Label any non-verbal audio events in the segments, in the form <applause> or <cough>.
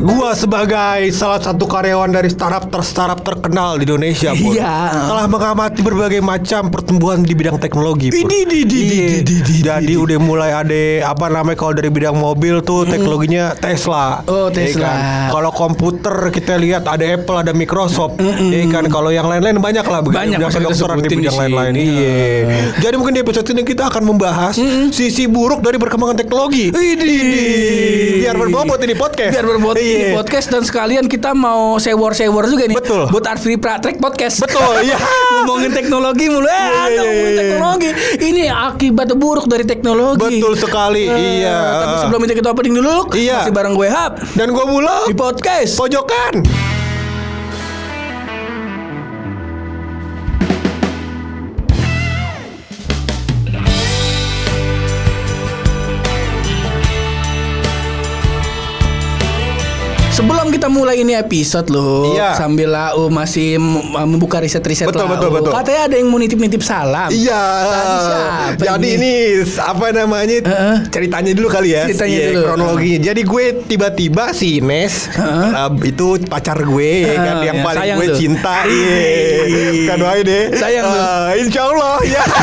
Gua sebagai salah satu karyawan dari startup ter startup terkenal di Indonesia, Pur, Iya. telah mengamati berbagai macam pertumbuhan di bidang teknologi. Pur. Ini, di, di, di, Iya. di, di, Jadi udah mulai ada apa namanya kalau dari bidang mobil tuh teknologinya Tesla. Oh, Iya Tesla. kan? Kalau komputer kita lihat ada Apple, ada Microsoft. Iya kan? Kalau yang lain-lain banyak lah. Banyak, masa kita kedokteran di bidang lain-lain. Iya. Jadi mungkin di episode ini kita akan membahas sisi buruk dari perkembangan teknologi. Widih. Biar berbobot ini podcast. Biar berbobot Iya. ini podcast dan sekalian kita mau sewor-sewor juga nih. Betul. Buat Arfi Pratrek podcast. Betul, iya. <laughs> ngomongin teknologi mulu. Eh, Iya, iya, ngomongin iya, iya. teknologi. Ini akibat buruk dari teknologi. Betul sekali, Eh, iya. Tapi sebelum itu kita opening dulu. Iya. Masih bareng gue Hap Dan gue mulai di podcast. pojokan. Kita mulai ini episode loh, Iya. sambil Lau masih membuka riset-riset Betul, Lau. betul, betul. Katanya ada yang mau nitip-nitip salam. Iya. Jadi ini? ini apa namanya? Heeh. Ceritanya dulu kali ya. Ceritanya Iya, dulu. Kronologinya. Jadi gue tiba-tiba si Ines uh, itu pacar gue ya kan Heeh, yang ya, paling sayang gue tuh. cinta. Iya. Kan doain deh. Sayang tuh. Eh, Insya Allah ya. <laughs>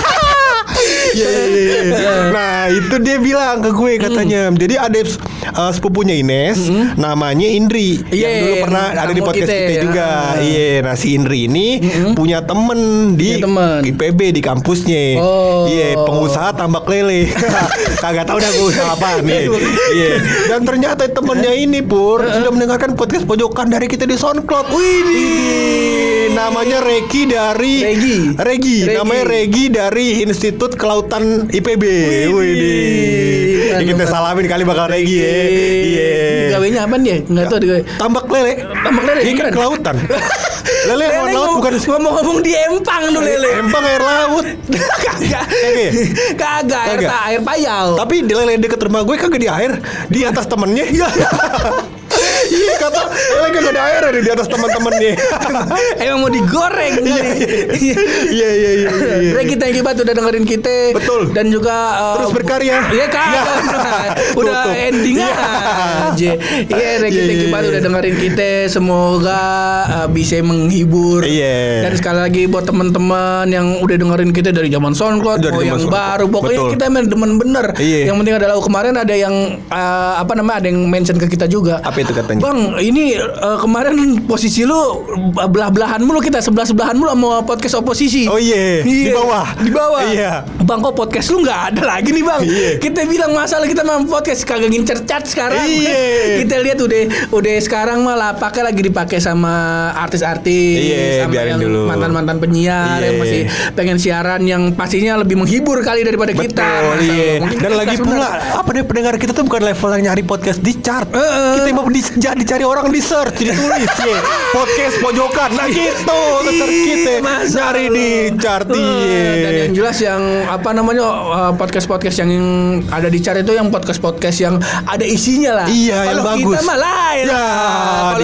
Iya, iya, iya. Nah itu dia bilang ke gue katanya Jadi ada uh, sepupunya Ines Namanya Indri Iya, Yang dulu yang pernah ada di podcast kita kita, ya. juga Ah. Iya Nah si Indri ini punya temen di temen. IPB di kampusnya Oh. Iya pengusaha tambak lele <laughs> Kagak tahu dah gue usaha apa nih <laughs> Iya Dan ternyata temennya ini Pur Sudah mendengarkan podcast pojokan dari kita di Soundcloud Wih Namanya Regi dari Regi. Regi, Regi. namanya Regi dari Institut Kelautan IPB. Wih, Mantap, kita mantap. salamin kali bakal Regi ya. Iya. Gawenya apa dia? Enggak tahu dia. Tambak lele. Tambak lele, Iya kan kelautan. <laughs> lele air laut bukan ngomong-ngomong di empang tuh lele. Empang air laut. <laughs> Kagak. Kagak. Air, air payau. Tapi di lele deket rumah gue kagak di air, di atas temennya. Iya <laughs> kata lele kagak ada air ada di atas teman-temannya. <laughs> Emang mau digoreng. Iya iya iya. iya. Regi thank you banget udah dengerin kita Betul. Dan juga uh, Terus berkarya. Iya kagak <laughs> Iya. Udah Tutup. ending Iya. aja Iya Regi Iya, thank you iya, banget iya. udah dengerin kita Semoga uh, bisa menghibur Iya. Dan sekali lagi buat teman-teman Yang udah dengerin kita dari zaman SoundCloud Dari Mau zaman yang SoundCloud. baru Pokoknya Betul. kita emang demen bener Iya. Yang penting adalah kemarin ada yang uh, Apa namanya Ada yang mention ke kita juga Apa itu katanya? Bang ini uh, kemarin posisi lu Belah-belahan mulu kita Sebelah-sebelahan mulu sama podcast oposisi Oh iya, di bawah. Di bawah Iya. Bang kok podcast lu nggak ada lagi nih bang Iya. Kita bilang masalah kita mah podcast Kagak ngincer cat sekarang Iya. <laughs> Kita lihat udah Udah sekarang malah pakai lagi dipakai sama artis-artis Iya, sama yang dulu. Mantan-mantan penyiar Iya. Yang masih pengen siaran Yang pastinya lebih menghibur kali daripada kita Betul, iya. mungkin Dan kita lagi pula apa nih pendengar kita tuh bukan level yang nyari podcast di chart. Heeh. Kita mau di, dicari orang di search, ditulis ya. Podcast pojokan. Nah gitu, search kita. Iya, masa Nyari lu. di chart Eh, Dan iya. yang jelas yang apa namanya uh, podcast-podcast yang ada di chart itu yang podcast-podcast yang ada isinya lah. Iya, yang Kalau bagus. kita mah lain. Ya,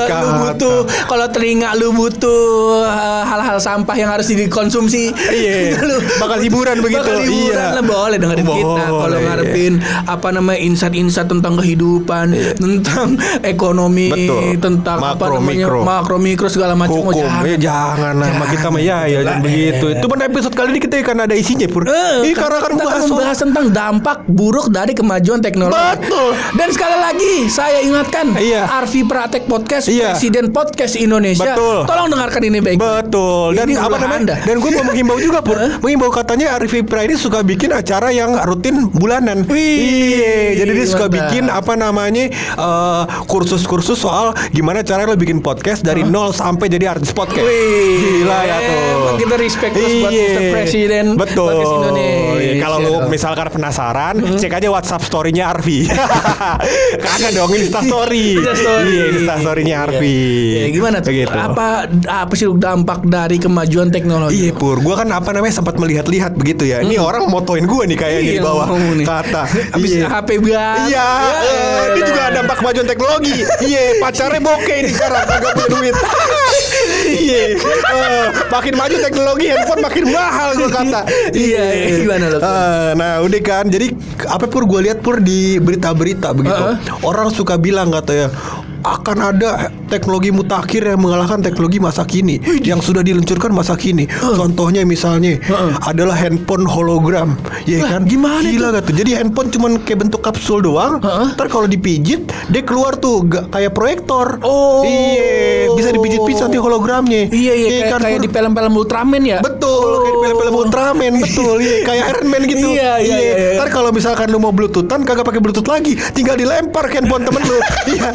kalau lu butuh, kalau telinga lu butuh uh, hal-hal sampah yang harus dikonsumsi. Iya. <laughs> lu Bakal hiburan begitu. Bakal hiburan Iya. lah boleh dengerin kita. Kalau Boleh, ngarepin apa namanya insight-insight tentang kehidupan, tentang ekonomi, Iya. Betul. tentang apa Makro, namanya mikro. makro mikro segala macam. Oh, Hukum, jangan. ya jangan sama kita mah ya ya jangan Jangan. begitu. Itu kan episode kali ini kita kan ada isinya pur. Eh, Ini karena kan bahas akan membahas tentang dampak buruk dari kemajuan teknologi. Betul. Dan sekali lagi saya ingatkan, Iya. Arfi Pratek Podcast, Iya. Presiden Podcast Indonesia. Betul. Tolong dengarkan ini baik. Betul. Dan Ini apa namanya? Anda. Dan gue mau menghimbau juga pur. menghimbau katanya Arif Ipra ini suka bikin acara yang rutin bulanan. Wih, Iya. Jadi dia suka bikin apa namanya eh, kursus-kursus soal gimana cara lo bikin podcast dari nol sampai jadi artis podcast. Wih, Gila ya tuh. Kita respect terus buat Iya. Mr. Presiden Betul. Indonesia. Iya, Kalau lu misalkan penasaran, cek aja WhatsApp story-nya Arfi. <laughs> Kagak dong Insta story. Insta story. Iya, Insta story-nya Arfi. Ya, gimana tuh? Begitu. Apa apa sih dampak dari kemajuan teknologi? Iya pur, gua kan apa namanya sempat melihat-lihat begitu ya. Ini orang motoin gua nih kayaknya di Iya, bawah nih. kata. <laughs> Habis Iya. HP banget. Iya, Ya, eh, ini juga dampak kemajuan teknologi. Iya, pacarnya bokeh ini sekarang kagak punya duit. <laughs> Iya. <laughs> Eh, makin maju teknologi handphone makin mahal gue kata. Iya, iya. Gimana lo? Eh, nah udah kan Jadi apa pur gue lihat pur di berita-berita begitu. Orang suka bilang katanya akan ada teknologi mutakhir yang mengalahkan teknologi masa kini yang sudah diluncurkan masa kini. Contohnya misalnya adalah handphone hologram, ya kan? gimana Gila gak tuh? Jadi handphone cuman kayak bentuk kapsul doang. Heeh. Ntar kalau dipijit dia keluar tuh gak kayak proyektor. Oh. iya, bisa dipijit-pijit nanti hologramnya. Iya, iya, kayak, kan, kayak di film-film Ultraman ya. Betul, kayak di film-film Ultraman, betul. Iya, kayak Iron Man gitu. Iya, iya, iya. Ntar kalau misalkan lu mau bluetoothan kagak pakai bluetooth lagi, tinggal dilempar handphone temen lu. <laughs> Iya,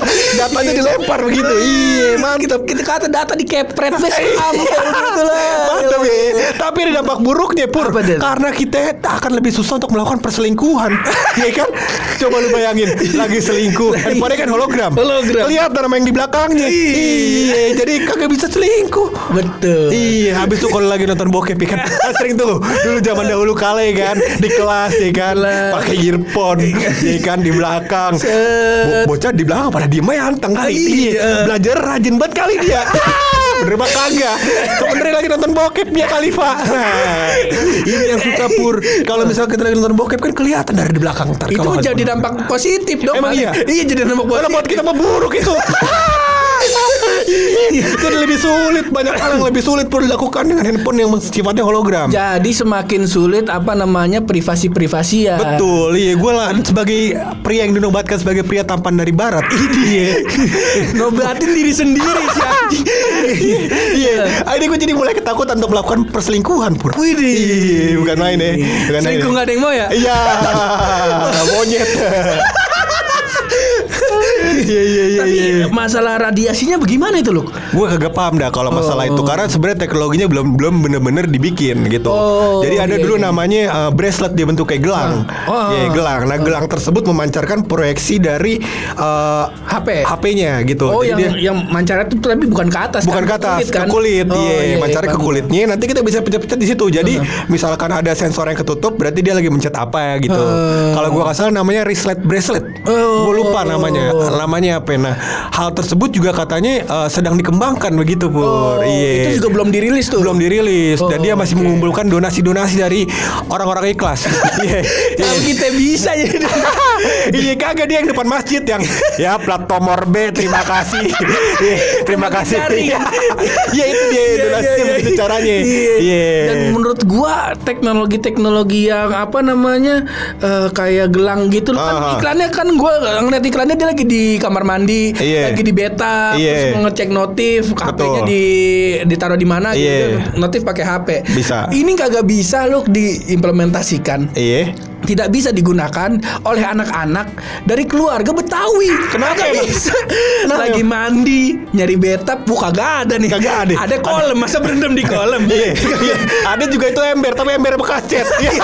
datanya dilempar begitu. Iya, mantap. Kita kata data di kepret wes sama gitu lah. Mantap ya. Tapi ada dampak buruknya Pur? Karena kita akan lebih susah untuk melakukan perselingkuhan. <laughs> Iya kan? Coba lu bayangin Lagi selingkuh. Handphonenya kan hologram. Hologram. Kelihatan sama yang di belakangnya. Iya. Jadi kagak bisa selingkuh. Betul. Iya, habis tuh kalau lagi nonton bokep ya kan? <laughs> Kan sering tuh dulu zaman dahulu kala ya kan? Di kelas ya kan? Pakai earphone ya kan? Di belakang. Bo- bocah di belakang pada diem aja anteng kali. Iya. Iya. Belajar rajin banget kali dia. <laughs> Bener banget kagak Sebenernya lagi nonton bokep dia kali pak Nah, Ini yang suka pur Kalau misalnya kita lagi nonton bokep kan kelihatan dari di belakang ntar Itu kalau jadi dampak positif dong. Emang iya? Iya jadi dampak positif. buat kita memburuk itu <laughs> Kan lebih sulit Banyak hal yang lebih sulit pun dilakukan Dengan handphone yang sifatnya hologram Jadi semakin sulit apa namanya privasi-privasi ya. Betul, iya gue lah sebagai pria yang dinobatkan sebagai pria tampan dari barat. <laughs> Iya, Nobatin diri sendiri sih. anjing. iya. Ini gue jadi mulai ketakutan untuk melakukan perselingkuhan pur. Widih. Iya, bukan main ya. Bukan main Selingkuh ya. nggak ada yang mau ya? Iya, <laughs> monyet. <laughs> Iya iya iya. Tapi iya. masalah radiasinya bagaimana itu loh? Gue kagak paham dah kalau masalah Oh. itu karena sebenarnya teknologinya belum belum bener-bener dibikin gitu. Oh, Jadi ada iya, dulu iya. namanya uh, bracelet dia bentuk kayak gelang. Oh. Iya, gelang. Nah, gelang tersebut memancarkan proyeksi dari uh, HP. HP-nya gitu. Oh Jadi yang dia- yang mancarnya tuh tapi bukan ke atas Bukan kan? ke atas, Kulit kan? ke kulit, Oh, iya, mancarnya ke paham. kulitnya. Nanti kita bisa pencet-pencet di situ. Jadi misalkan ada sensor yang ketutup, berarti dia lagi mencet apa ya gitu. Oh. Kalau gua nggak salah namanya wristlet bracelet. Oh. Gua lupa namanya. Namanya apa? Nah, hal tersebut juga katanya eh, sedang dikembangkan begitu pur. Oh, iya. Itu juga belum dirilis tuh. belum dirilis dan Oh, dia masih oke. mengumpulkan donasi-donasi dari orang-orang ikhlas. <laughs> Iya. iya. Kalau kita bisa ya. <laughs> <laughs> Iya kagak dia yang depan masjid yang ya plat nomor B terima kasih. <laughs> Iya, terima kasih. <laughs> Iya itu dia donasi iya, begitu iya. caranya. Iya. Iya. Dan menurut gua teknologi-teknologi yang apa namanya eh, kayak gelang gitu kan Aha. iklannya kan gua ngeliat iklannya dia lagi di kamar mandi, Iya. lagi di beta, Iya. terus mau ngecek notif, HP-nya di ditaruh di mana gitu, Iya. notif pakai HP. Bisa. Ini kagak bisa loh diimplementasikan. Iya. Tidak bisa digunakan oleh anak-anak dari keluarga Betawi. Kenapa bisa? Kenapa Lagi mandi, nyari betap, buka kagak ada nih. Kagak ada. Ada kolom, masa berendam di kolom? Iya. Iya. Ada juga itu ember tapi ember bekas cat. <laughs> Iya.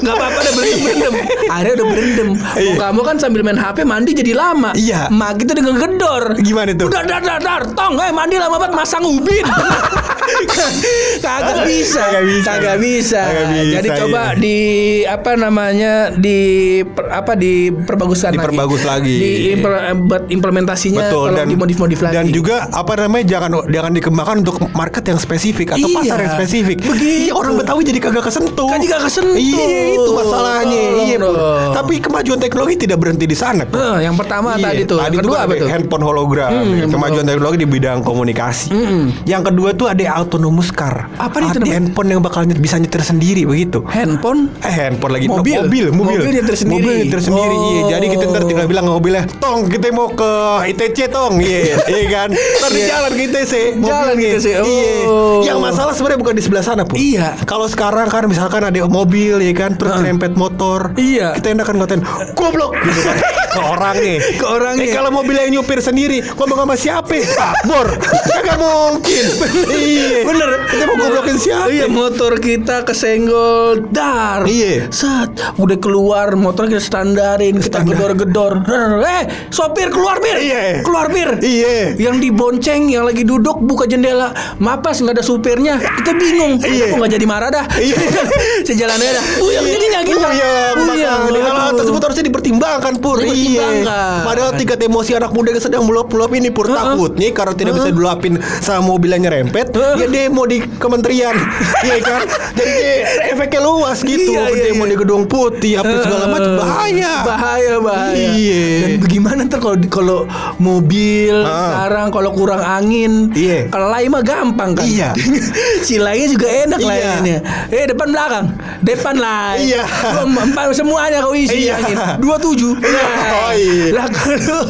Gak apa-apa udah berendam berendam. Akhirnya udah berendam. Iya. Mau kamu kan sambil main HP mandi jadi lama. Iya. Mak itu dengan gedor. Gimana tuh? Udah dar dar dar tong, eh mandi lama banget masang ubin. <laughs> kagak bisa. Kagak bisa. Kagak bisa. Jadi coba iya. di apa namanya di per- apa diperbaguskan Diperbagus lagi. Di impl- buat implementasinya Betul tolong dimodif-modif lagi. dan juga apa namanya jangan jangan dikembangkan untuk market yang spesifik atau Iya. pasar yang spesifik. Begitu. Iya, orang Betawi jadi kagak kesentuh. Kan juga kesentuh. Iya, itu masalahnya. Tolong iya, Bro. Tapi kemajuan teknologi tidak berhenti di sana. Bro. Eh, yang pertama Iya, tadi tuh. Tadi yang kedua tuh apa ada tuh? handphone hologram. Hmm, kemajuan teknologi di bidang komunikasi. Mm-mm. Yang kedua tuh ada autonomous car. Apa nih itu handphone yang bakal bisa nyetir sendiri begitu. Handphone Eh handphone lagi Mobil. Mobil. Mobil Mobil. Nyetir sendiri. mobil nyetir sendiri Oh. iya. Jadi kita ntar tinggal bilang ke mobilnya tong kita mau ke ITC tong. Iya iya kan? Ntar di Iya. jalan ke ITC Jalan ke. ITC, iya. Oh. yang masalah sebenarnya bukan di sebelah sana pun Iya. kalau sekarang kan misalkan ada mobil ya kan terus nyerempet motor Iya. kita enak kan ngatain goblok. Gitu kan. <laughs> Ke orangnya Ke orangnya. eh kalau mobil yang nyupir sendiri ngomong sama siapa? Bor. Kagak mungkin. <laughs> Iya. Bener. Kita mau goblokin siapa? Iya motor kita kesenggol Dar. Iya. Set Udah keluar Motor kita standarin Kita gedor-gedor. Eh sopir keluar bir. Iya. Keluar bir. Iya. Yang dibonceng Yang lagi duduk Buka jendela. Mapas nggak ada supirnya. Kita bingung. Iya. Aku nggak jadi marah dah? Iya. <laughs> Sejalannya dah. Oh yang jadinya gitu? Oh dipertimbangkan pur. Dipertimbangkan. Iya. Padahal tingkat emosi anak muda yang sedang meluap-meluap ini pur takut nih karena tidak bisa dilapin sama mobil yang nyerempet, dia demo di kementerian. <laughs> Iya kan? Jadi efeknya luas gitu. Iya, iya, demo iya. di gedung putih apa segala macam bahaya. bahaya bahaya Iya. dan bagaimana ntar kalau kalau mobil sekarang kalau kurang angin Iya. kalau mah gampang kan Iya. <laughs> si laynya juga enak Iya. layannya eh depan belakang depan lay Iya. Semuanya kau isi Iya. angin dua tujuh Oh, iya. lah kalau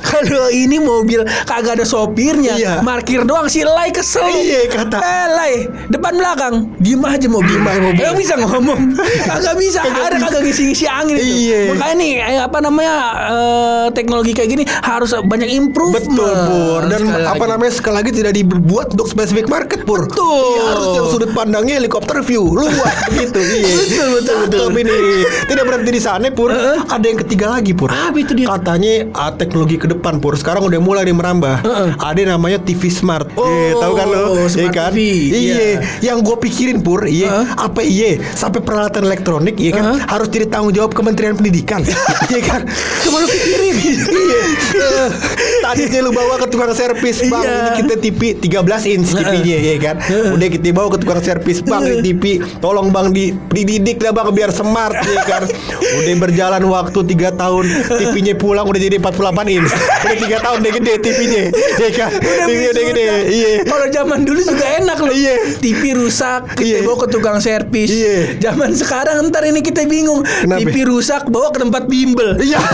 kalau ini mobil kagak ada sopirnya Iya. parkir doang si lay kesel Iya, kata. eh lay depan belakang diem aja mobil Diem aja mobil. <laughs> Kagak bisa ngomong kagak bisa ada kagak ngisi-ngisi angin itu Iya. makanya nih eh, apa namanya eh, teknologi kayak gini harus banyak improvement Betul pur dan Sekali apa lagi. namanya sekali lagi tidak dibuat untuk spesifik market pur. Betul. Iya, harus yang sudut pandangnya helikopter view luas begitu. Iya. Betul, betul, betul. Cakep ini. Tidak berhenti di sana pur. Ada yang ketiga lagi pur. Apa itu dia? Katanya ah, teknologi ke depan pur. Sekarang udah mulai nih merambah. Ada yang namanya TV smart. Oh, Iya, tahu kan lo? smart Iya kan? TV. Iya. Iya. Yang gue pikirin pur, iya. Apa iya sampai peralatan elektronik iya kan harus jadi tanggung jawab Kementerian Pendidikan. <laughs> Iya kan? Coba lu pikirin. Iya. Eh, Tadinya lu bawa ke tukang servis, Bang. Iya. Ini kita TV 13 inch TV-nya ya kan. Udah kita bawa ke tukang servis, Bang, ini TV. Tolong Bang di dididik lah Bang biar smart ya kan. <laughs> Udah berjalan waktu 3 tahun, TV-nya pulang udah jadi 48 inch. Udah 3 tahun udah gede TV-nya. Ya kan. TV-nya udah gede. Iya. Kalau zaman dulu juga enak loh. Iya. TV rusak, kita Iya. bawa ke tukang servis. Iya. Zaman sekarang ntar ini kita bingung. TV rusak, bawa ke tempat bimbel. Iya. <laughs>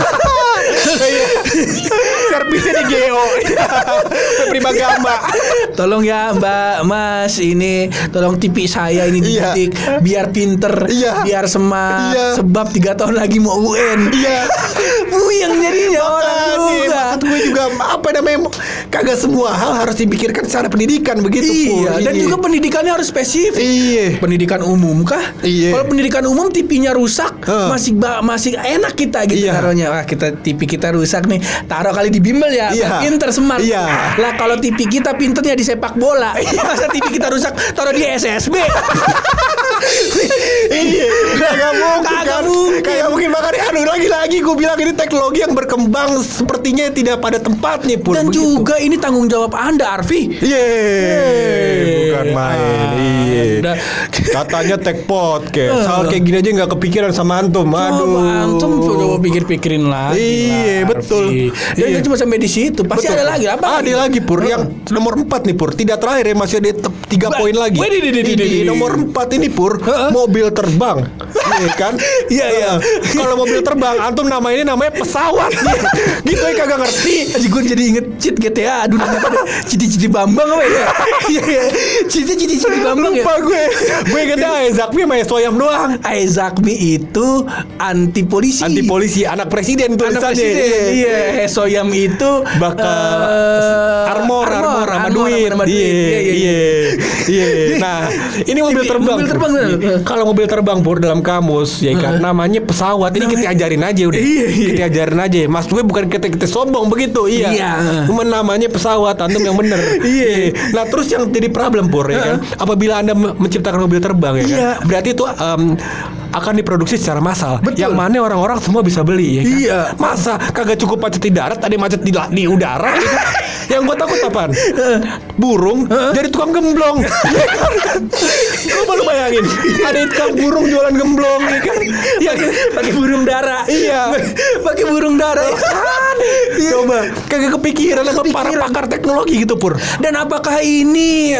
<laughs> Servisnya di Geo. Primagama. <laughs> Tolong ya Mbak, Mas, ini tolong TV saya ini Iya. dididik biar pinter, Iya. biar semangat. Iya. Sebab tiga tahun lagi mau UN. Iya. <laughs> Puyeng jadinya orang juga. maksud gue juga apa namanya kagak semua hal harus dipikirkan secara pendidikan begitu Iya, dan Iya. juga pendidikannya harus spesifik. Iya. Pendidikan umum kah? Iya. Kalau pendidikan umum TV-nya rusak, Heeh. masih masih enak kita gitu Iya. taruhnya. Wah, kita TV kita rusak nih. Taruh kali di bimbel ya, Iya. pinter smart. Iya. Lah kalau TV kita pinternya di sepak bola. <laughs> Masa TV kita rusak taruh di SSB? <laughs> Iya, kagak mungkin Kagak mungkin. Kagak mungkin makanya aduh lagi-lagi gue bilang ini teknologi yang berkembang sepertinya tidak pada tempatnya pun. Dan juga ini tanggung jawab Anda, Arfi. Iya, bukan main. Iya. Katanya tag podcast. Hal kayak gini aja nggak kepikiran sama antum. Aduh. Coba antum coba pikir-pikirin lagi. Iya, betul. Dan Iya. itu cuma sampai di situ. Pasti Betul. ada lagi apa? Ada lagi Pur Yang nomor 4 nih Pur Tidak terakhir ya Masih ada tiga poin lagi Di nomor 4 ini Pur. Mobil terbang Iya kan <laughs> Iya, iya. Kalau mobil terbang Antum nama ini namanya pesawat <laughs> Gitu ya kagak ngerti Aji gue jadi inget cheat GTA Aduh Citi-citi Bambang apa ya <laughs> Iya iya Citi-citi Citi Bambang ya Lupa gue Gue inget dah Zakmi sama Soyam doang. Aizakmi itu anti polisi. Anti polisi Anak presiden Anak tulisannya. presiden Iya Hesoyam itu bakal eh, armor armor armor duit. sama duit. iya iya iya nah ini mobil terbang. mobil terbang. Iya. kalau mobil terbang pur dalam kamus ya kan? Namanya pesawat. Ini kita ajarin aja udah. Iya, iya. kita ajarin aja. Mas gue bukan kita kita sombong begitu. Iya. Iya. cuma namanya pesawat antum yang bener. Iya. nah terus yang jadi problem pur ya kan? Apabila anda me- menciptakan mobil terbang ya kan Iya. berarti itu em, akan diproduksi secara massal Betul. yang mana orang-orang semua bisa beli ya kan? Iya. masa kagak cukup macet di darat ada macet di, la- di udara gitu. <laughs> yang gue takut apaan burung jadi tukang gemblong <laughs> Coba lu bayangin ada tukang burung jualan gemblong ya kan <laughs> ya kan? Pakai burung dara Iya. Pakai burung dara Iya. coba kagak kepikiran sama para pakar teknologi gitu pur Dan apakah ini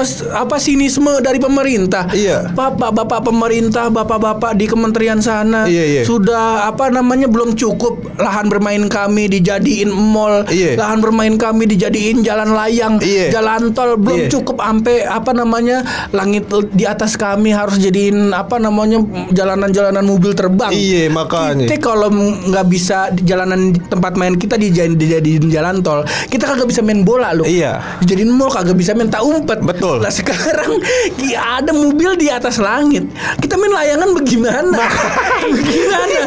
s- apa sinisme dari pemerintah? Iya. Bapak-bapak pemerintah, bapak-bapak di kementerian sana Iya, iya. sudah apa namanya belum cukup lahan bermain kami dijadiin mall, Iya. lahan bermain kami dijadiin jalan layang, Iya. jalan tol belum Iya. cukup sampai apa namanya langit di atas kami harus jadiin apa namanya jalanan-jalanan mobil terbang. Iya, makanya. Kita kalau nggak bisa di jalanan tempat main kita dijadiin, dijadiin jalan tol, kita kagak bisa main bola loh. Iya. Dijadiin mall kagak bisa main tak umpet. Betul. Lah sekarang <laughs> ada mobil di atas langit. Kita main layangan bagaimana? <laughs> bagaimana?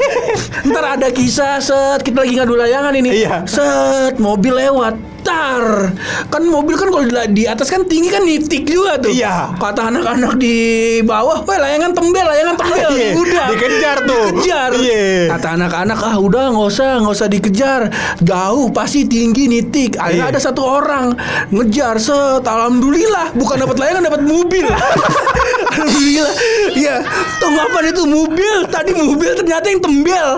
Ntar ada kisah set kita lagi ngadu layangan ini. Iya. Set mobil lewat. Mutar. Kan mobil kan kalau di, atas kan tinggi kan nitik juga tuh. Iya. Kata anak-anak di bawah, "Weh, layangan tembel, layangan tembel." Iya, udah. <laughs> dikejar tuh. Dikejar. Iya. Kata anak-anak, "Ah, udah nggak usah, nggak usah dikejar. Jauh pasti tinggi nitik." Akhirnya Iya. ada satu orang ngejar set. Alhamdulillah, bukan dapat layangan, dapat mobil. <laughs> Alhamdulillah. Iya, nggak apa itu mobil. Tadi mobil ternyata yang tembel.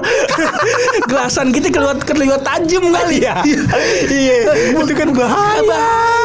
<laughs> Gelasan kita kelewat kelewat tajam kali. Iya. Iya. Itu kan bahaya. Bahaya.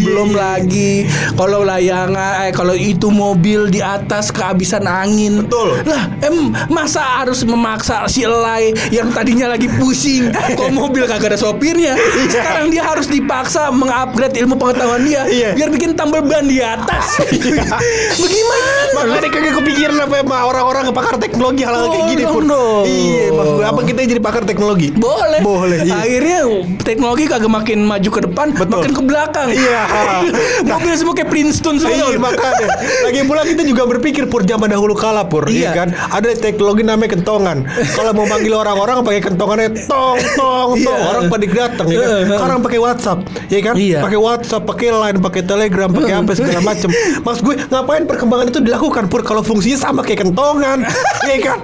Belum lagi kalau layangan eh kalau itu mobil di atas kehabisan angin. Betul. Lah, em masa harus memaksa si Elai yang tadinya lagi pusing kok mobil kagak ada sopirnya. Sekarang dia harus dipaksa mengupgrade ilmu pengetahuan dia Iya. biar bikin tambal ban di atas. <laughs> Bagaimana? Makanya kagak kepikiran apa sama orang-orang pakar teknologi hal-hal kayak gini Tolong pun. dong. Iya, maksud gue apa kita jadi pakar teknologi? Boleh. Boleh. Iya. Akhirnya teknologi kagak makin maju ke depan, Betul. makin ke belakang. Iya. <laughs> Mobil semua kayak Princeton semua. Iya makanya. Lagi pula kita juga berpikir Pur zaman dahulu kala Pur. Iya. Iya. kan? Ada teknologi namanya kentongan. Kalau mau manggil orang-orang pakai kentongannya Tong tong Iya. tong Orang pada datang ya kan? Sekarang pakai WhatsApp Ya kan? Iya. Pakai WhatsApp Pakai Line Pakai Telegram Pakai apa segala macem. Maksud gue Ngapain perkembangan itu dilakukan Pur? Kalau fungsinya sama kayak kentongan Iya <laughs> kan?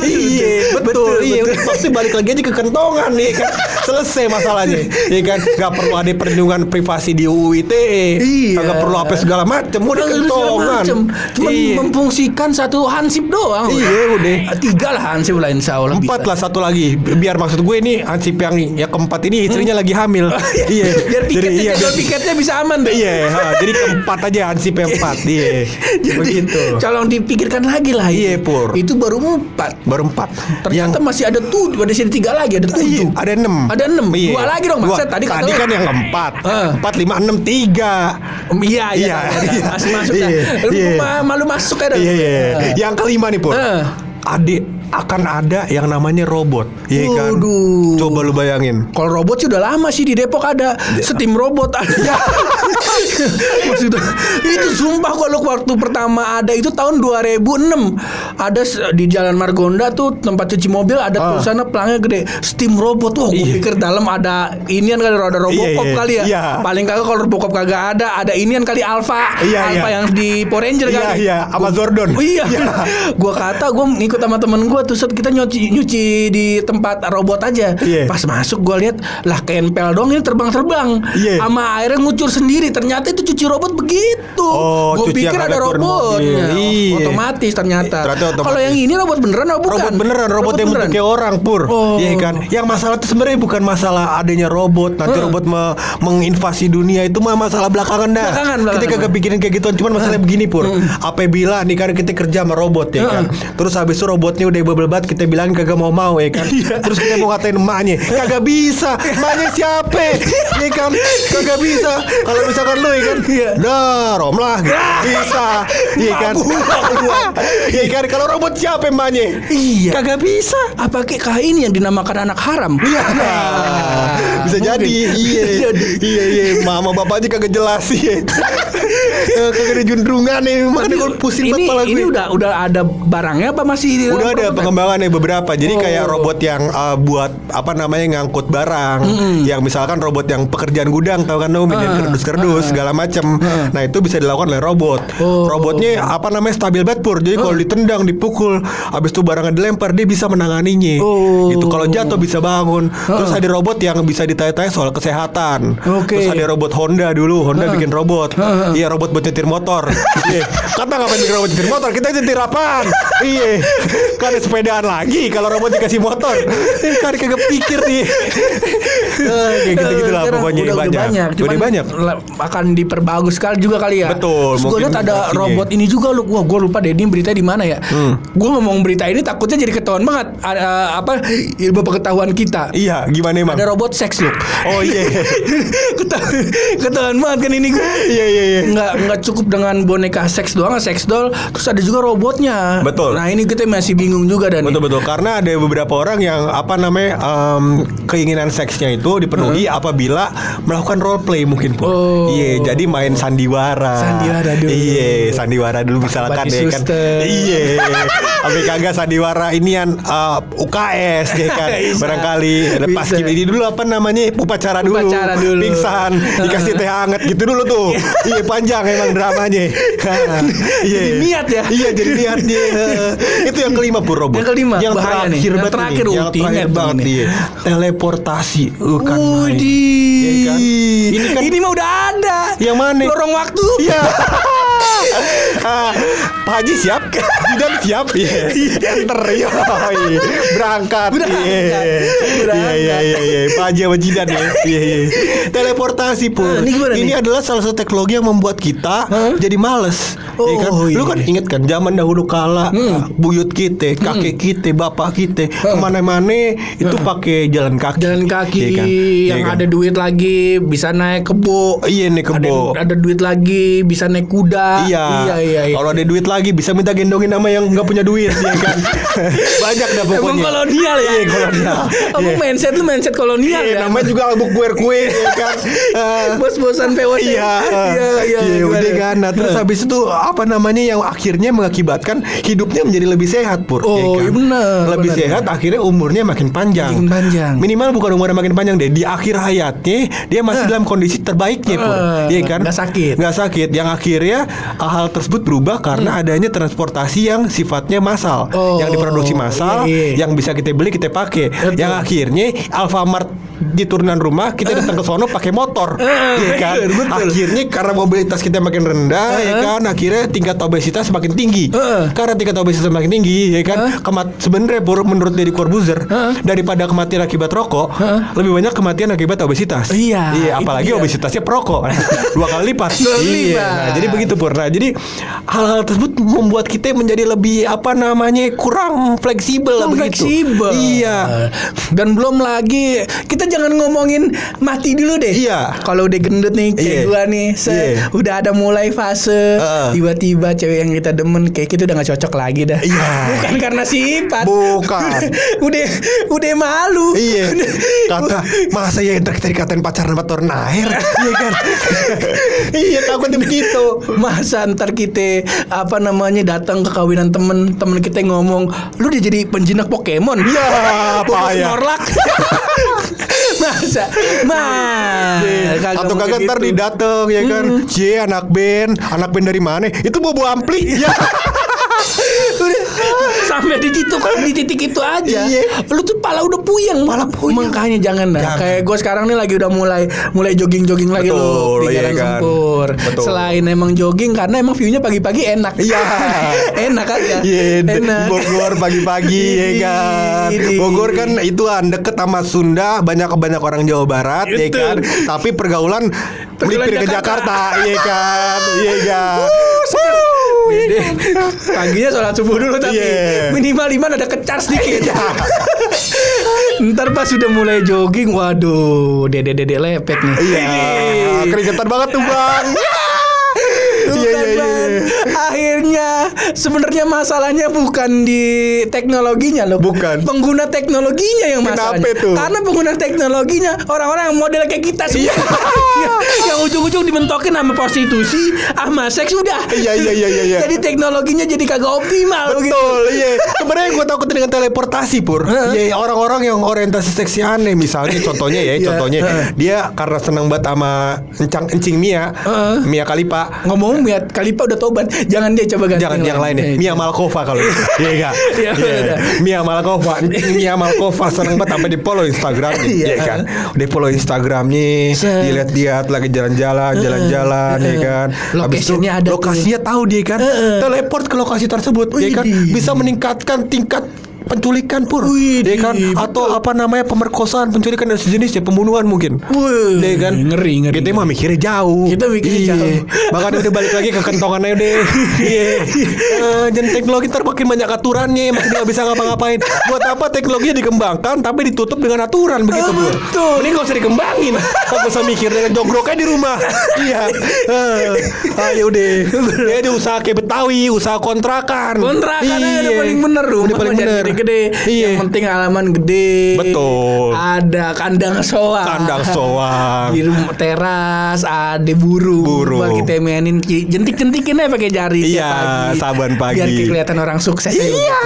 Iya Betul, Betul Iya. Maksudnya balik lagi aja ke kentongan Iya kan? Selesai masalahnya Iya kan? Gak perlu ada perlindungan privasi di UU ITE Iya. Kagak perlu apa segala macem Udah kentongan. Cuman Iya. memfungsikan satu hansip doang. Iya, udah. Tiga lah hansip lah insya Allah Empat bisa. lah satu lagi Biar maksud gue ini Ansip yang yang keempat ini istrinya lagi hamil <laughs> Iya Biar tiketnya, iya, jadwal biar- tiketnya bisa aman deh. Iya ha, Jadi keempat aja Ansip yang <laughs> empat Iya Jadi Begitu calon dipikirkan lagi lah. Iya, Pur. Itu baru empat. Baru empat Ternyata masih ada tujuh, ada sini tiga lagi, ada Iya, tujuh. ada enam Ada enam. Iya. Dua lagi dong, maksud tadi Tadi kan yang empat Ah. Empat, lima, enam, tiga Em, Iya, iya, Iya, iya, iya. masih masuk. Iya, Lu iya. ma- malu masuk ya dah. Iya iya. Yang kelima nih Pur Eh. Adik akan ada yang namanya robot Iya kan Waduh. Coba lu bayangin Kalau robot sih udah lama sih di Depok ada steam robot ada. <laughs> Maksudnya itu sumpah kalau waktu pertama ada itu tahun 2006 ada di Jalan Margonda tuh tempat cuci mobil ada Ah. tulisannya pelangnya gede steam robot. Wah, gue Iya. pikir dalam ada inian kali ada Robocop iya. kali ya. Iya. Paling kagak kalau Robocop kagak ada, ada inian kali Alpha. Iya, Alpha iya. yang di Power Ranger Iya kali. iya Sama Zordon Oh iya, gua kata gua ngikut sama temen gua tuh set kita nyuci nyuci di tempat robot aja. Iya. Pas masuk gua lihat lah kempel dong ini terbang-terbang. Iya. Sama airnya ngucur sendiri. Ternyata itu cuci robot begitu. Oh, gua cuci pikir ada robotnya. mobil. Iya. Otomatis ternyata. Ternyata otomatis. Kalau yang ini robot beneran atau bukan? Robot beneran, robot, yang beneran. bentuknya orang pur, Oh. Iya kan? Yang masalah itu sebenarnya bukan masalah adanya robot, nanti Heeh. robot me- menginvasi dunia itu mah masalah belakangan dah. Belakangan, Kita belakangan. kagak pikirin kayak gituan, cuman masalahnya begini pur. Apabila nih kan kita kerja sama robot ya kan, terus habis itu robotnya udah bebel banget, kita bilangin kagak mau mau ya kan, terus kita mau ngatain emaknya, kagak bisa, emaknya siapa? ya kan, kagak bisa. Kalau misalkan lu ya kan, Iya. nah rom lah, bisa, iya kan? Iya kan, kalau robot siapa emaknya? Iya. Kagak bisa. Apa kah ini yang dinamakan anak haram? Iya. bisa Mungkin. jadi iya iya iya mama bapaknya kagak jelas iya <laughs> kagak ada jundrungan nih makanya gue pusing banget ini, udah udah ada barangnya apa masih Udah ada prototipe? pengembangannya beberapa. Jadi Oh. kayak robot yang uh, buat apa namanya ngangkut barang. Yang misalkan robot yang pekerjaan gudang tahu kan minjem Ah, kerdus-kerdus segala macem. Nah, itu bisa dilakukan oleh robot. Oh. Robotnya apa namanya stabil banget pur. Jadi kalau ditendang, dipukul, habis itu barangnya dilempar dia bisa menanganinya. Oh. Gitu. Kalau jatuh bisa bangun. Terus ada robot yang bisa ditanya-tanya soal kesehatan. Oke. Terus ada robot Honda dulu. Honda bikin robot. Iya, robot buat nyetir motor. <laughs> Iya. Kata ngapain bikin robot nyetir motor? Kita nyetir apaan? Iya. Kan sepedaan lagi kalau robot dikasih motor. Eh, kan kagak pikir nih. <laughs> Eh, Kayak gitu-gitu lah Sekarang pokoknya udah, banyak. Udah banyak. Udah Cuman banyak. la- akan diperbagus sekali juga kali ya. Betul, Terus gue lihat ada pastinya. robot ini juga lu. Wah, gue lupa deh ini berita di mana ya. Hmm. Gue ngomong berita ini takutnya jadi ketahuan banget Ada, apa ilmu pengetahuan kita. Iya, gimana emang? Ada robot seks loh. <laughs> Oh iya. <laughs> Ketahuan, ketahuan banget kan ini gue. Iya iya iya. nggak nggak cukup dengan boneka seks doang seks doll terus ada juga robotnya Betul. nah ini kita masih bingung juga dan Betul betul karena ada beberapa orang yang apa namanya em, keinginan seksnya itu dipenuhi apabila melakukan role play mungkin pun. Oh. Iya, jadi main sandiwara. Sandiwara dulu. Iya, sandiwara dulu misalkan Bati ya kan. Iya. Tapi kagak sandiwara inian eh, UKS ya kan. <laughs> Barangkali lepas Bisa. ini dulu apa namanya upacara dulu. Upacara dulu. Pingsan, <laughs> dikasih teh hangat gitu dulu tuh. <laughs> iya, panjang emang dramanya. Iya. Niat ya? Iya, jadi niat dia. Itu yang kelima pur Robo. Yang kelima, yang bahaya nih. terakhir Yang banget terakhir nih. yang terakhir banget ini. dia. Teleportasi. Uh, kan main. Widih. Iya kan? Ini kan Ini mah udah ada. Yang mana? Lorong waktu. Iya. <laughs> Pak Haji siap, Jidan siap, iya. Enter, iya. Berangkat, Berangkat. iya. Iya, iya, iya, iya. Pak Haji sama Jidan ya. Iya, iya. Teleportasi pun. Ah, ini nih? adalah salah satu teknologi yang membuat kita jadi males. Oh, Iya kan? iya. Lu kan inget kan zaman dahulu kala Hmm. buyut kita, kakek kita, bapak kita ke mana-mana itu pakai jalan kaki. Jalan kaki Iya kan? Iya yang kan? ada duit lagi bisa naik kebo. Iya nih kebo. Ada, ada duit lagi bisa naik kuda. Iya. iya, iya. iya. Kalau ada duit lagi bisa minta gendongin nama yang nggak punya duit ya kan. <laughs> Banyak dah pokoknya. Emang kolonial ya? Iya, kolonial. Emang Iya. mindset lu mindset kolonial Iya, ya? namanya juga albuk kue kue ya kan. Eh, <laughs> Bos-bosan POC. Iya, iya, iya. iya, gimana? udah kan. Nah, terus habis itu apa namanya yang akhirnya mengakibatkan hidupnya menjadi lebih sehat, Pur. Oh, ya kan? iya benar, Lebih sehat, akhirnya umurnya makin panjang. Makin panjang. Minimal bukan umurnya makin panjang deh. Di akhir hayatnya dia masih dalam kondisi terbaiknya, Pur. Iya kan? nggak sakit. Nggak sakit. Yang akhirnya hal tersebut berubah karena adanya transportasi yang sifatnya massal, Hmm. Oh, yang diproduksi massal, iya, iya. yang bisa kita beli kita pakai. Betul. Yang akhirnya Alfamart di turunan rumah kita <laughs> datang ke sono pakai motor, <laughs> Iya kan? betul. Akhirnya karena mobilitas kita makin rendah, ya Eh. kan? Akhirnya tingkat obesitas semakin tinggi. Eh. Karena tingkat obesitas semakin tinggi, ya kan? Eh. Kemat sebenarnya menurut Deddy Corbuzier Eh. daripada kematian akibat rokok, Eh. lebih banyak kematian akibat obesitas. Iya, Iya, apalagi obesitasnya perokok. <laughs> Dua kali lipat. Dua Iya. Nah, jadi begitu Pur. Nah, jadi hal-hal tersebut membuat kita menjadi lebih apa namanya? kurang fleksibel Oh, begitu. fleksibel. Iya. Dan belum lagi kita jangan ngomongin mati dulu deh. Iya. Kalau udah gendut nih kayak Iya. gua nih, set, Iya. udah ada mulai fase Heeh. tiba-tiba cewek yang kita demen kayak kita udah gak cocok lagi dah. Iya. Bukan karena sifat. Bukan. <laughs> udah udah malu. Iya. <laughs> Kata masa ya yang terakhir dikatain pacaran sama turun air. <laughs> Iya kan? iya takutnya begitu. Masa ntar kita apa namanya datang ke kawinan temen temen kita ngomong lu udah jadi penjinak Pokemon? Ya, <laughs> Fokus payah. Snorlax. <laughs> Masa? Mah Atau kagak ntar gitu. didateng ya kan? Cie anak band Anak band dari mana? Itu bobo ampli. Ya <laughs> Udah, sampai di titik di titik itu aja Iya. lu tuh pala udah puyeng Pala puyeng. makanya jangan dah Jangan. kayak gue sekarang nih lagi udah mulai mulai jogging jogging lagi lu di iya jalan kan. sempur Betul. selain emang jogging karena emang viewnya pagi-pagi enak Iya. <laughs> enak aja Iya, di enak Bogor pagi-pagi ya kan. Bogor kan itu kan deket sama Sunda, banyak banyak orang Jawa Barat ya kan. Tapi Pergaulan melipir ke Jakarta. Jakarta, iya kan. <laughs> Iya kan. Bede. Paginya sholat subuh dulu tapi Iya. minimal lima ada kecar sedikit. <laughs> Ntar pas sudah mulai jogging, waduh, dede dede lepek nih. Iya, Ini. keringetan banget tuh bang. <laughs> Iya, iya, iya. Akhirnya sebenarnya masalahnya bukan di teknologinya loh. Bukan. Pengguna teknologinya yang Kenapa masalahnya. tuh? Karena pengguna teknologinya orang-orang yang model kayak kita semua. Iya. <laughs> yang, ujung-ujung dimentokin sama prostitusi, sama seks udah. Iya, iya, iya, iya, iya. Jadi teknologinya jadi kagak optimal. Betul, iya. Sebenarnya gue takut dengan teleportasi pur. Iya, orang-orang yang orientasi seksi aneh, misalnya contohnya ya, <laughs> Iya, contohnya dia karena senang banget sama encang encing Mia, Heeh. Mia Kalipa. Ngomong Mia Kalipa udah tobat. Jangan dia coba ganti Jangan yang lain deh, Eh, Mia Malkova kalau itu. <laughs> Iya enggak? Iya, udah. Mia Malkova, <laughs> Mia Malkova senang banget sampai di follow Instagramnya, Iya. iya kan? Di follow Instagramnya, dilihat-lihat lagi jalan-jalan, jalan-jalan, ya kan? Location-nya ada lokasinya tahu dia kan, teleport ke lokasi tersebut, ya kan? Bisa meningkatkan tingkat penculikan pur, Wih, ya kan? betul. Atau apa namanya pemerkosaan, penculikan dan sejenisnya, pembunuhan mungkin. Wih, Ya kan? ngeri, ngeri, Kita mah mikirnya jauh. Kita mikirnya Iya. jauh. Bahkan udah balik lagi ke kentongannya udah. <laughs> Iya. Eh, Dan teknologi ntar makin banyak aturannya, makin nggak bisa ngapa-ngapain. Buat apa teknologinya dikembangkan tapi ditutup dengan aturan begitu, Oh, Pur? betul. Mending nggak usah dikembangin. Nggak usah mikir dengan jogroknya di rumah. iya. Eh, Ayo deh. Ya di <laughs> usaha kayak Betawi, usaha kontrakan. Kontrakan aja Iya. paling bener rumah Udah paling bener. Gede-gede. Iya. Yang penting halaman gede. Betul. Ada kandang soang. Kandang soang. Di rumah teras ada burung. Burung. Buat kita mainin ki- jentik-jentikin aja pakai jari Iya, pagi. saban pagi. Biar kelihatan orang sukses. Iya,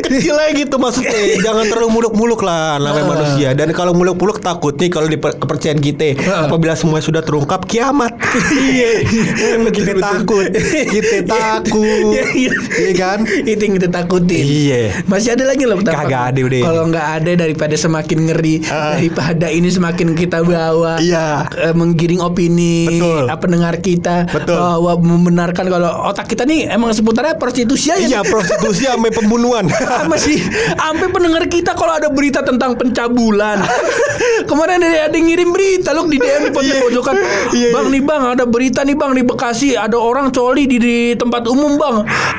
kecil aja gitu maksudnya. <laughs> Jangan terlalu muluk-muluk lah namanya Heeh. manusia. Dan kalau muluk-muluk takut nih kalau di per- kepercayaan kita apabila semua sudah terungkap kiamat. Iya, <laughs> kita takut, kita takut, <laughs> Iya, iya. iya kan? Itu yang kita takutin. Iya. Masih ada lagi loh petapa. Kagak ada udah. Kalau nggak ada daripada semakin ngeri, Ah. daripada ini semakin kita bawa, Iya. eh, menggiring opini, Betul. eh, pendengar kita, Betul. bahwa membenarkan kalau otak kita nih emang seputarnya prostitusi aja. Iya, prostitusi sampai pembunuhan. <laughs> sama sih sampai pendengar kita kalau ada berita tentang pencabulan <laughs> kemarin ada, ada yang ngirim berita loh di DM di Iya. pojokan Iya, bang nih bang ada berita nih bang di Bekasi ada orang coli di, di tempat umum bang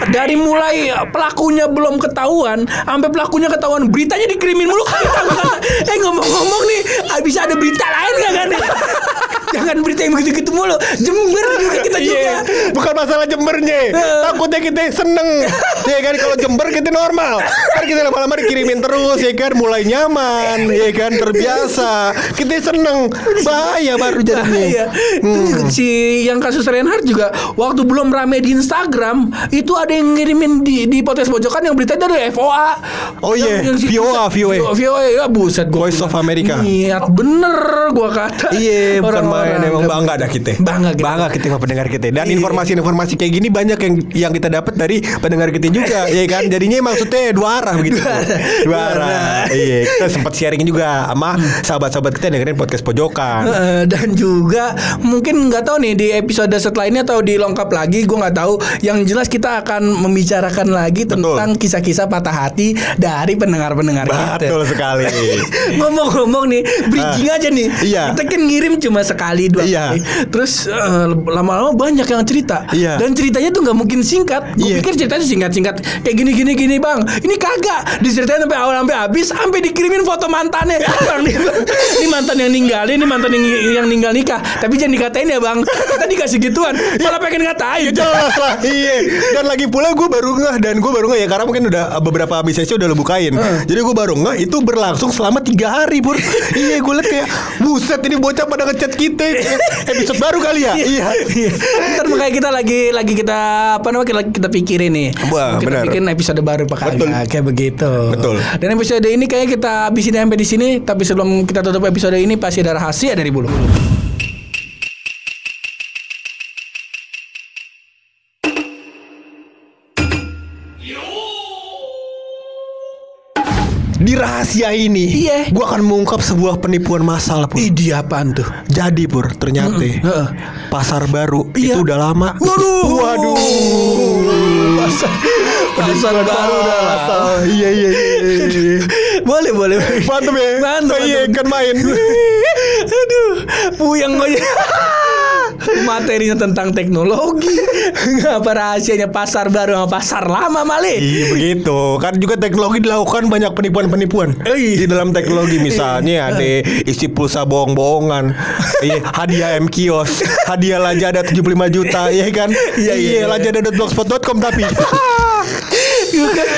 dari mulai pelakunya belum ketahuan sampai pelakunya ketahuan beritanya dikirimin mulu Bang. <laughs> eh ngomong-ngomong nih bisa ada berita lain gak kan jangan berita yang begitu-gitu mulu Jember <laughs> juga kita juga Iya, bukan masalah Jembernya. Heeh. Takutnya kita seneng. ya kan kalau Jember kita normal. Kan kita lama-lama dikirimin terus ya kan mulai nyaman, ya kan terbiasa. Kita seneng. Bahaya baru jadinya. Bahaya. Juga si yang kasus Reinhardt juga waktu belum rame di Instagram itu ada yang ngirimin di di podcast pojokan yang berita dari FOA. Oh iya, si- VOA, VOA. VOA ya buset gua Voice of America. Niat bener gua kata. Iya, bukan main Orang-orang. emang bangga dah kita. Bangga kita. Bangga kita sama pendengar kita. Dan Iya. informasi-informasi kayak gini banyak yang yang kita dapat dari pendengar kita juga, <laughs> ya kan? Jadinya maksudnya dua arah begitu. Dua arah. Iya, kita sempat sharing juga sama sahabat-sahabat kita yang dengerin podcast pojokan. Eh, dan juga mungkin nggak tahu nih di episode setelah ini atau di lengkap lagi gue nggak tahu yang jelas kita akan membicarakan lagi tentang kisah-kisah patah hati dari pendengar-pendengar kita Betul sekali. <laughs> Ngomong-ngomong nih, bridging aja nih. Iya. Kita kan ngirim cuma sekali dua Iya. kali. Terus eh, lama-lama banyak yang cerita. Iya. Dan ceritanya tuh nggak mungkin singkat. Gue Iya. pikir ceritanya singkat-singkat. Kayak gini gini gini bang. Ini kagak. Diceritain sampai awal sampai habis. Sampai dikirimin foto mantannya. bang, ini mantan yang ninggal. Ini mantan yang, yang ninggal nikah. Tapi jangan dikatain ya bang. Kita dikasih gituan. Malah pengen ngatain. Ya jelas lah Iya Dan lagi pula gue baru ngeh Dan gue baru ngeh ya Karena mungkin udah beberapa sesi udah lo bukain Jadi gue baru ngeh Itu berlangsung selama tiga hari Pur Iya gue liat kayak Buset ini bocah pada ngechat kita <laughs> Episode baru kali ya Iya Iya. Ntar makanya kita lagi lagi kita apa namanya kita, kita pikirin nih. Wah, kita benar. bikin episode baru Pak Betul. Kayak begitu. Betul. Dan episode ini kayaknya kita habisin sampai di sini. Tapi sebelum kita tutup episode ini pasti ada rahasia dari bulu. Di rahasia ini Iya. Gue akan mengungkap sebuah penipuan massal Pur dia apaan tuh? Jadi Pur ternyata Heeh. Pasar baru Iya. Itu udah lama Waduh. Waduh Pasar, pasar baru udah lah. Iya iya iya Boleh boleh. Mantep ya Mantep, Iya kan main <laughs> Aduh, puyeng gue. Materinya tentang teknologi. <laughs> Apa rahasianya pasar baru sama pasar lama male? Iya begitu Kan juga teknologi dilakukan banyak penipuan-penipuan Iya. Di dalam teknologi misalnya ada isi pulsa bohong-bohongan Iya hadiah M kios Hadiah Lazada 75 juta Iya kan Iya, iya, iya. Lazada.blogspot.com tapi <laughs>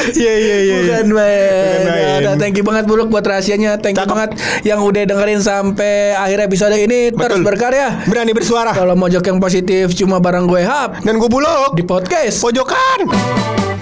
Iya iya iya iya. Bukan main. Bukan main. Ada, thank you banget Buluk buat rahasianya. Thank you Cakep. banget yang udah dengerin sampai akhir episode ini. Terus Betul. berkarya. Berani bersuara Kalau mojok yang positif cuma barang gue hap Dan gue bulog di podcast. Pojokan